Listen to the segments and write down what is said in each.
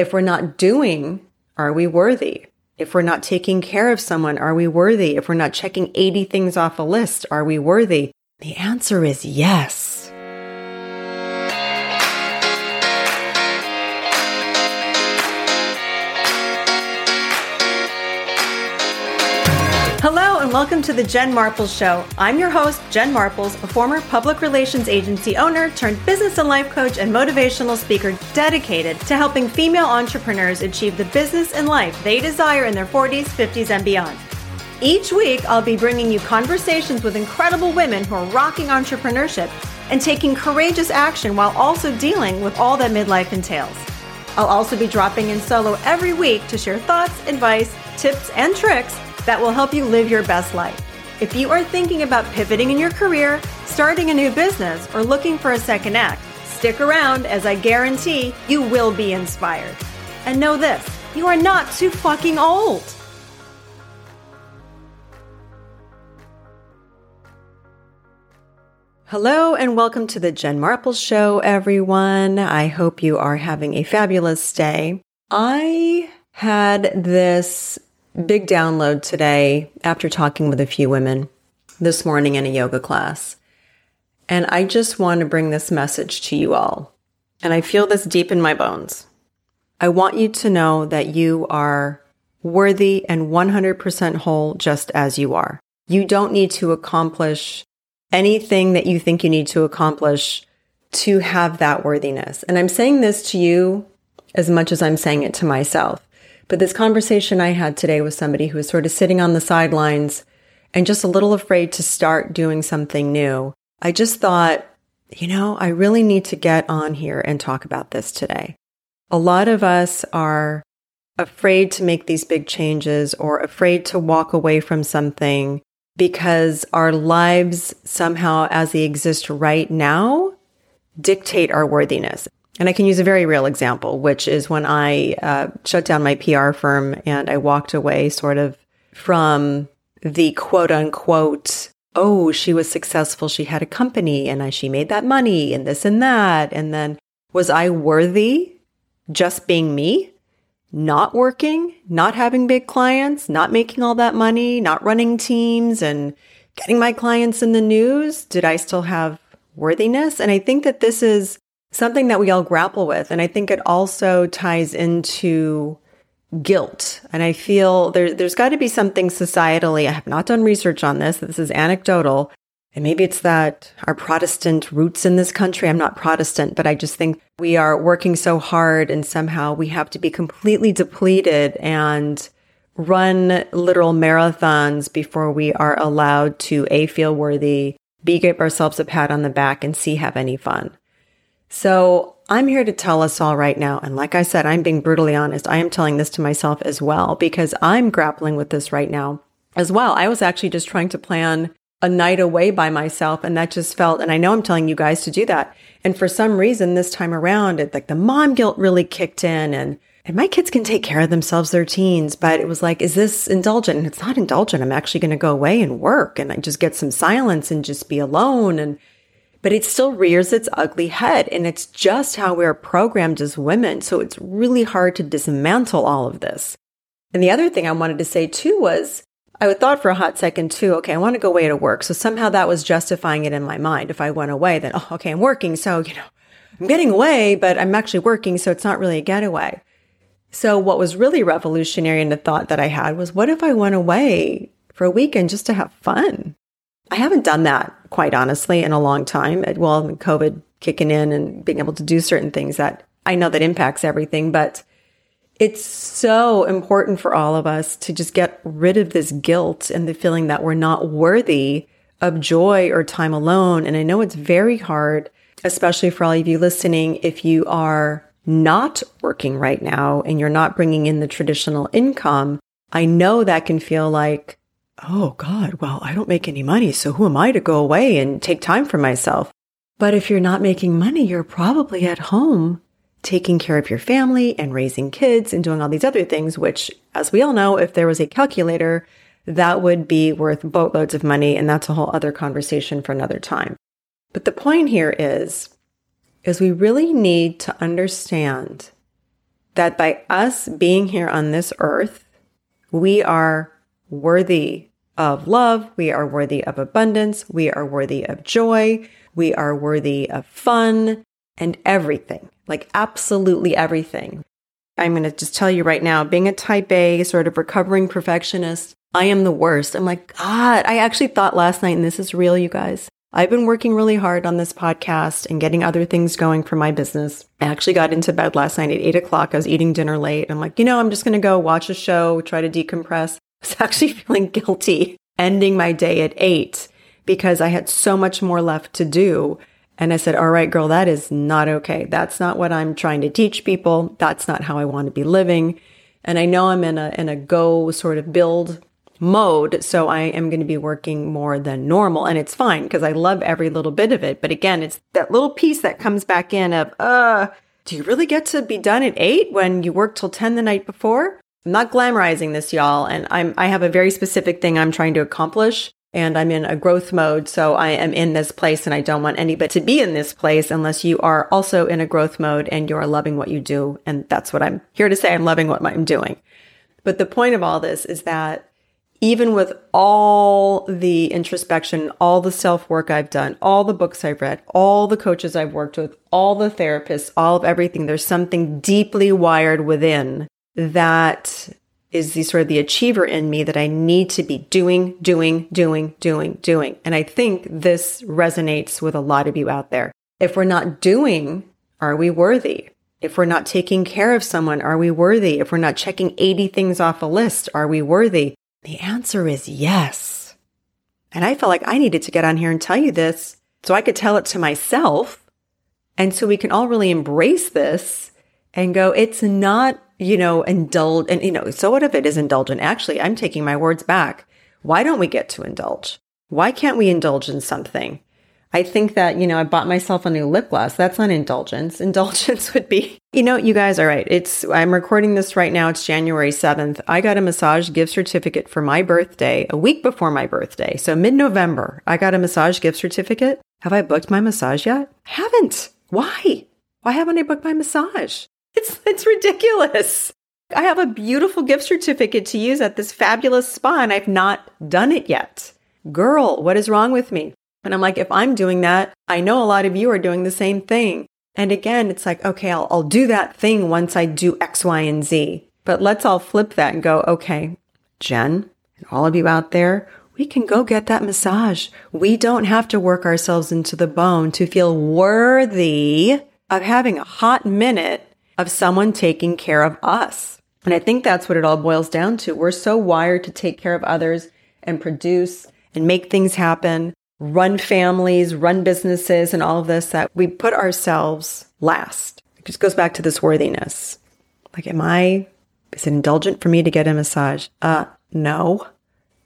If we're not doing, are we worthy? If we're not taking care of someone, are we worthy? If we're not checking 80 things off a list, are we worthy? The answer is yes. And welcome to the Jen Marples Show. I'm your host, Jen Marples, a former public relations agency owner turned business and life coach and motivational speaker dedicated to helping female entrepreneurs achieve the business and life they desire in their 40s, 50s, and beyond. Each week, I'll be bringing you conversations with incredible women who are rocking entrepreneurship and taking courageous action while also dealing with all that midlife entails. I'll also be dropping in solo every week to share thoughts, advice, tips, and tricks that will help you live your best life. If you are thinking about pivoting in your career, starting a new business, or looking for a second act, stick around as I guarantee you will be inspired. And know this you are not too fucking old. Hello and welcome to the Jen Marples Show, everyone. I hope you are having a fabulous day. I had this big download today after talking with a few women this morning in a yoga class. And I just want to bring this message to you all. And I feel this deep in my bones. I want you to know that you are worthy and 100% whole just as you are. You don't need to accomplish anything that you think you need to accomplish to have that worthiness. And I'm saying this to you as much as I'm saying it to myself. But this conversation I had today with somebody who was sort of sitting on the sidelines and just a little afraid to start doing something new, I just thought, you know, I really need to get on here and talk about this today. A lot of us are afraid to make these big changes or afraid to walk away from something because our lives somehow as they exist right now dictate our worthiness. And I can use a very real example, which is when I uh, shut down my PR firm and I walked away sort of from the quote unquote, oh, she was successful. She had a company and I, she made that money and this and that. And then was I worthy just being me? Not working, not having big clients, not making all that money, not running teams and getting my clients in the news? Did I still have worthiness? And I think that this is something that we all grapple with. And I think it also ties into guilt. And I feel there, there's got to be something societally. I have not done research on this. This is anecdotal. And maybe it's that our Protestant roots in this country. I'm not Protestant, but I just think we are working so hard and somehow we have to be completely depleted and run literal marathons before we are allowed to A, feel worthy, B, give ourselves a pat on the back and C, have any fun. So I'm here to tell us all right now. And like I said, I'm being brutally honest. I am telling this to myself as well because I'm grappling with this right now as well. I was actually just trying to plan a night away by myself and that just felt, and I know I'm telling you guys to do that. And for some reason this time around, it like the mom guilt really kicked in and and my kids can take care of themselves, they're teens, but it was like, is this indulgent? And it's not indulgent. I'm actually going to go away and work and I just get some silence and just be alone. And but it still rears its ugly head. And it's just how we're programmed as women. So it's really hard to dismantle all of this. And the other thing I wanted to say too was I thought for a hot second too, okay, I want to go away to work. So somehow that was justifying it in my mind. If I went away, then, oh, okay, I'm working. So, you know, I'm getting away, but I'm actually working. So it's not really a getaway. So what was really revolutionary in the thought that I had was, what if I went away for a weekend just to have fun? I haven't done that quite honestly in a long time. Well, COVID kicking in and being able to do certain things that I know that impacts everything, but it's so important for all of us to just get rid of this guilt and the feeling that we're not worthy of joy or time alone. And I know it's very hard, especially for all of you listening, if you are not working right now and you're not bringing in the traditional income. I know that can feel like oh God, well, I don't make any money. So who am I to go away and take time for myself? But if you're not making money, you're probably at home taking care of your family and raising kids and doing all these other things, which, as we all know, if there was a calculator, that would be worth boatloads of money. And that's a whole other conversation for another time. But the point here is, is we really need to understand that by us being here on this earth, we are worthy of love. We are worthy of abundance. We are worthy of joy. We are worthy of fun and everything, like absolutely everything. I'm going to just tell you right now, being a type A, sort of recovering perfectionist, I am the worst. I'm like, God, I actually thought last night, and this is real, you guys. I've been working really hard on this podcast and getting other things going for my business. I actually got into bed last night at eight o'clock. I was eating dinner late. I'm like, you know, I'm just going to go watch a show, try to decompress. I was actually feeling guilty ending my day at eight because I had so much more left to do. And I said, all right, girl, that is not okay. That's not what I'm trying to teach people. That's not how I want to be living. And I know I'm in a, in a go sort of build mode. So I am going to be working more than normal. And it's fine because I love every little bit of it. But again, it's that little piece that comes back in of, uh, do you really get to be done at eight when you work till 10 the night before? I'm not glamorizing this, y'all. And I'm, I have a very specific thing I'm trying to accomplish and I'm in a growth mode. So I am in this place and I don't want anybody to be in this place unless you are also in a growth mode and you are loving what you do. And that's what I'm here to say. I'm loving what I'm doing. But the point of all this is that even with all the introspection, all the self work I've done, all the books I've read, all the coaches I've worked with, all the therapists, all of everything, there's something deeply wired within that is the sort of the achiever in me that I need to be doing, doing, doing, doing, doing. And I think this resonates with a lot of you out there. If we're not doing, are we worthy? If we're not taking care of someone, are we worthy? If we're not checking 80 things off a list, are we worthy? The answer is yes. And I felt like I needed to get on here and tell you this so I could tell it to myself. And so we can all really embrace this and go, it's not, you know, indulge. And, you know, so what if it is indulgent? Actually, I'm taking my words back. Why don't we get to indulge? Why can't we indulge in something? I think that, you know, I bought myself a new lip gloss. That's not indulgence. Indulgence would be, you know, you guys are right. It's, I'm recording this right now. It's January 7th. I got a massage gift certificate for my birthday a week before my birthday. So mid November, I got a massage gift certificate. Have I booked my massage yet? Haven't. Why? Why haven't I booked my massage? It's, it's ridiculous. I have a beautiful gift certificate to use at this fabulous spa and I've not done it yet. Girl, what is wrong with me? And I'm like, if I'm doing that, I know a lot of you are doing the same thing. And again, it's like, okay, I'll, I'll do that thing once I do X, Y, and Z. But let's all flip that and go, okay, Jen, and all of you out there, we can go get that massage. We don't have to work ourselves into the bone to feel worthy of having a hot minute of someone taking care of us. And I think that's what it all boils down to. We're so wired to take care of others and produce and make things happen run families, run businesses, and all of this that we put ourselves last. It just goes back to this worthiness. Like, am I, is it indulgent for me to get a massage? Uh, no.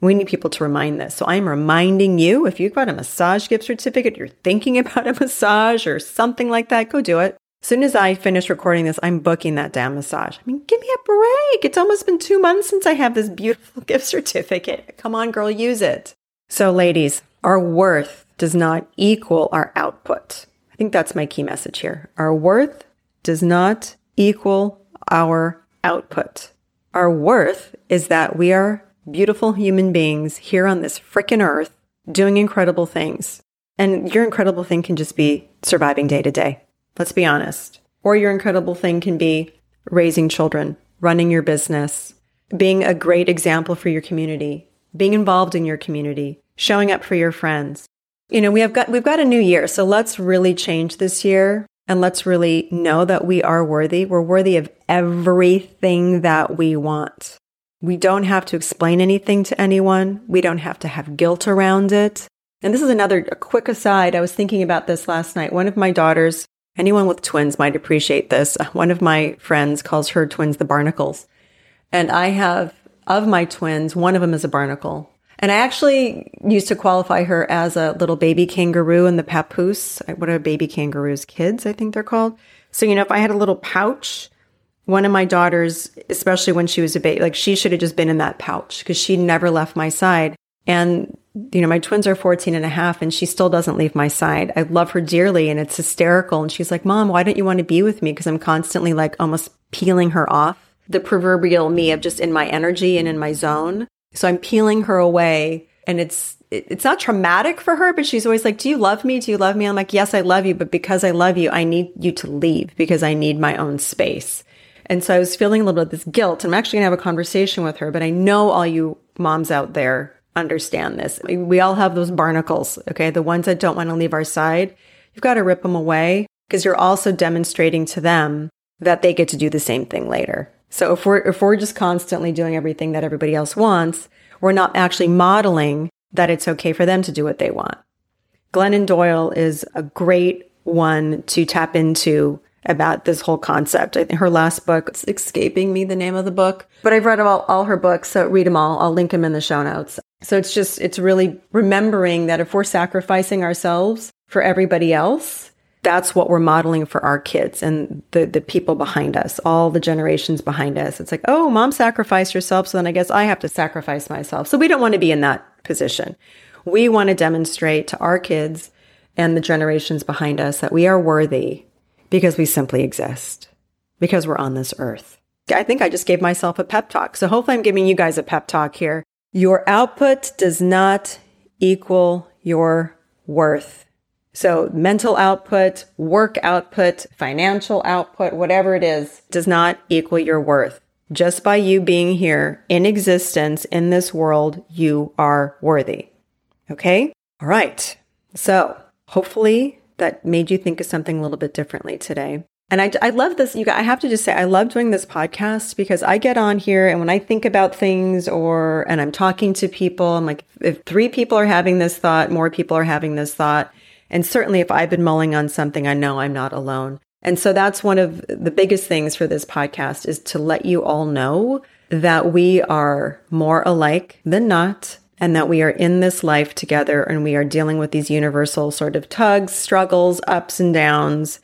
We need people to remind this. So I'm reminding you if you've got a massage gift certificate, you're thinking about a massage or something like that, go do it. Soon as I finish recording this, I'm booking that damn massage. I mean, give me a break. It's almost been two months since I have this beautiful gift certificate. Come on, girl, use it. So, ladies, our worth does not equal our output. I think that's my key message here. Our worth does not equal our output. Our worth is that we are beautiful human beings here on this frickin' earth doing incredible things. And your incredible thing can just be surviving day to day. Let's be honest. Or your incredible thing can be raising children, running your business, being a great example for your community, being involved in your community, showing up for your friends. You know, we have got we've got a new year, so let's really change this year and let's really know that we are worthy. We're worthy of everything that we want. We don't have to explain anything to anyone. We don't have to have guilt around it. And this is another quick aside. I was thinking about this last night. One of my daughters, anyone with twins might appreciate this. One of my friends calls her twins the barnacles. And I have, of my twins, one of them is a barnacle. And I actually used to qualify her as a little baby kangaroo in the papoose. What are baby kangaroos? Kids, I think they're called. So, you know, if I had a little pouch, one of my daughters, especially when she was a baby, like she should have just been in that pouch because she never left my side. And, you know, my twins are 14 and a half and she still doesn't leave my side. I love her dearly and it's hysterical. And she's like, Mom, why don't you want to be with me? Because I'm constantly like almost peeling her off, the proverbial me of just in my energy and in my zone. So I'm peeling her away and it's it's not traumatic for her, but she's always like, Do you love me? Do you love me? I'm like, Yes, I love you. But because I love you, I need you to leave because I need my own space. And so I was feeling a little bit of this guilt. I'm actually going to have a conversation with her, but I know all you moms out there understand this. We all have those barnacles, okay? The ones that don't want to leave our side. You've got to rip them away because you're also demonstrating to them that they get to do the same thing later. So if we're, if we're just constantly doing everything that everybody else wants, we're not actually modeling that it's okay for them to do what they want. Glennon Doyle is a great one to tap into about this whole concept. I think her last book, it's escaping me the name of the book, but I've read all, all her books. So read them all. I'll link them in the show notes. So it's just, it's really remembering that if we're sacrificing ourselves for everybody else, that's what we're modeling for our kids and the, the people behind us, all the generations behind us. It's like, oh, mom sacrificed herself. So then I guess I have to sacrifice myself. So we don't want to be in that position. We want to demonstrate to our kids and the generations behind us that we are worthy because we simply exist, because we're on this earth. I think I just gave myself a pep talk. So hopefully I'm giving you guys a pep talk here. Your output does not equal your worth. So mental output, work output, financial output, whatever it is, does not equal your worth. Just by you being here in existence in this world, you are worthy. Okay? All right. So hopefully that made you think of something a little bit differently today. And I, I love this. You guys, I have to just say, I love doing this podcast because I get on here and when I think about things or, and I'm talking to people, I'm like, if three people are having this thought, more people are having this thought. And certainly if I've been mulling on something, I know I'm not alone. And so that's one of the biggest things for this podcast is to let you all know that we are more alike than not and that we are in this life together and we are dealing with these universal sort of tugs, struggles, ups and downs.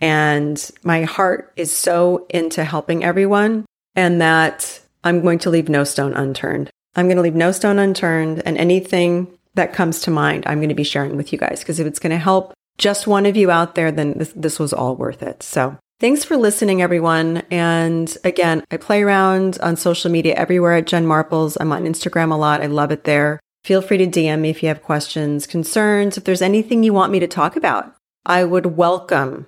And my heart is so into helping everyone and that I'm going to leave no stone unturned. I'm going to leave no stone unturned and anything that comes to mind, I'm going to be sharing with you guys because if it's going to help just one of you out there, then this, this was all worth it. So Thanks for listening, everyone. And again, I play around on social media everywhere at Jen Marples. I'm on Instagram a lot. I love it there. Feel free to DM me if you have questions, concerns, if there's anything you want me to talk about. I would welcome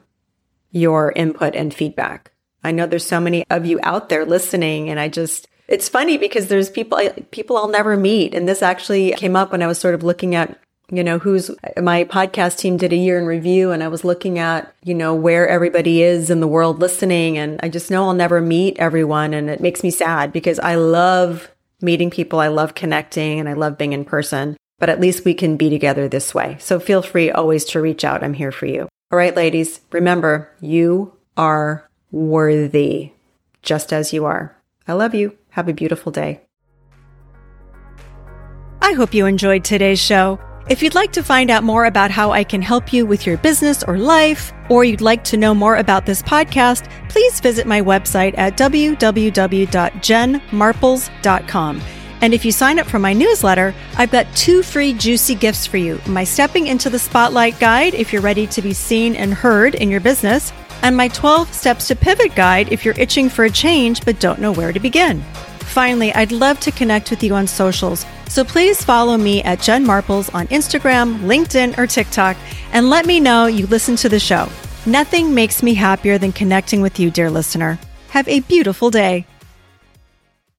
your input and feedback. I know there's so many of you out there listening and I just, it's funny because there's people, people I'll never meet. And this actually came up when I was sort of looking at you know, who's my podcast team did a year in review and I was looking at, you know, where everybody is in the world listening. And I just know I'll never meet everyone. And it makes me sad because I love meeting people. I love connecting and I love being in person, but at least we can be together this way. So feel free always to reach out. I'm here for you. All right, ladies, remember you are worthy just as you are. I love you. Have a beautiful day. I hope you enjoyed today's show. If you'd like to find out more about how I can help you with your business or life, or you'd like to know more about this podcast, please visit my website at www.jenmarples.com. And if you sign up for my newsletter, I've got two free juicy gifts for you my Stepping into the Spotlight guide if you're ready to be seen and heard in your business, and my 12 Steps to Pivot guide if you're itching for a change but don't know where to begin. Finally, I'd love to connect with you on socials, so please follow me at Jen Marples on Instagram, LinkedIn, or TikTok, and let me know you listen to the show. Nothing makes me happier than connecting with you, dear listener. Have a beautiful day.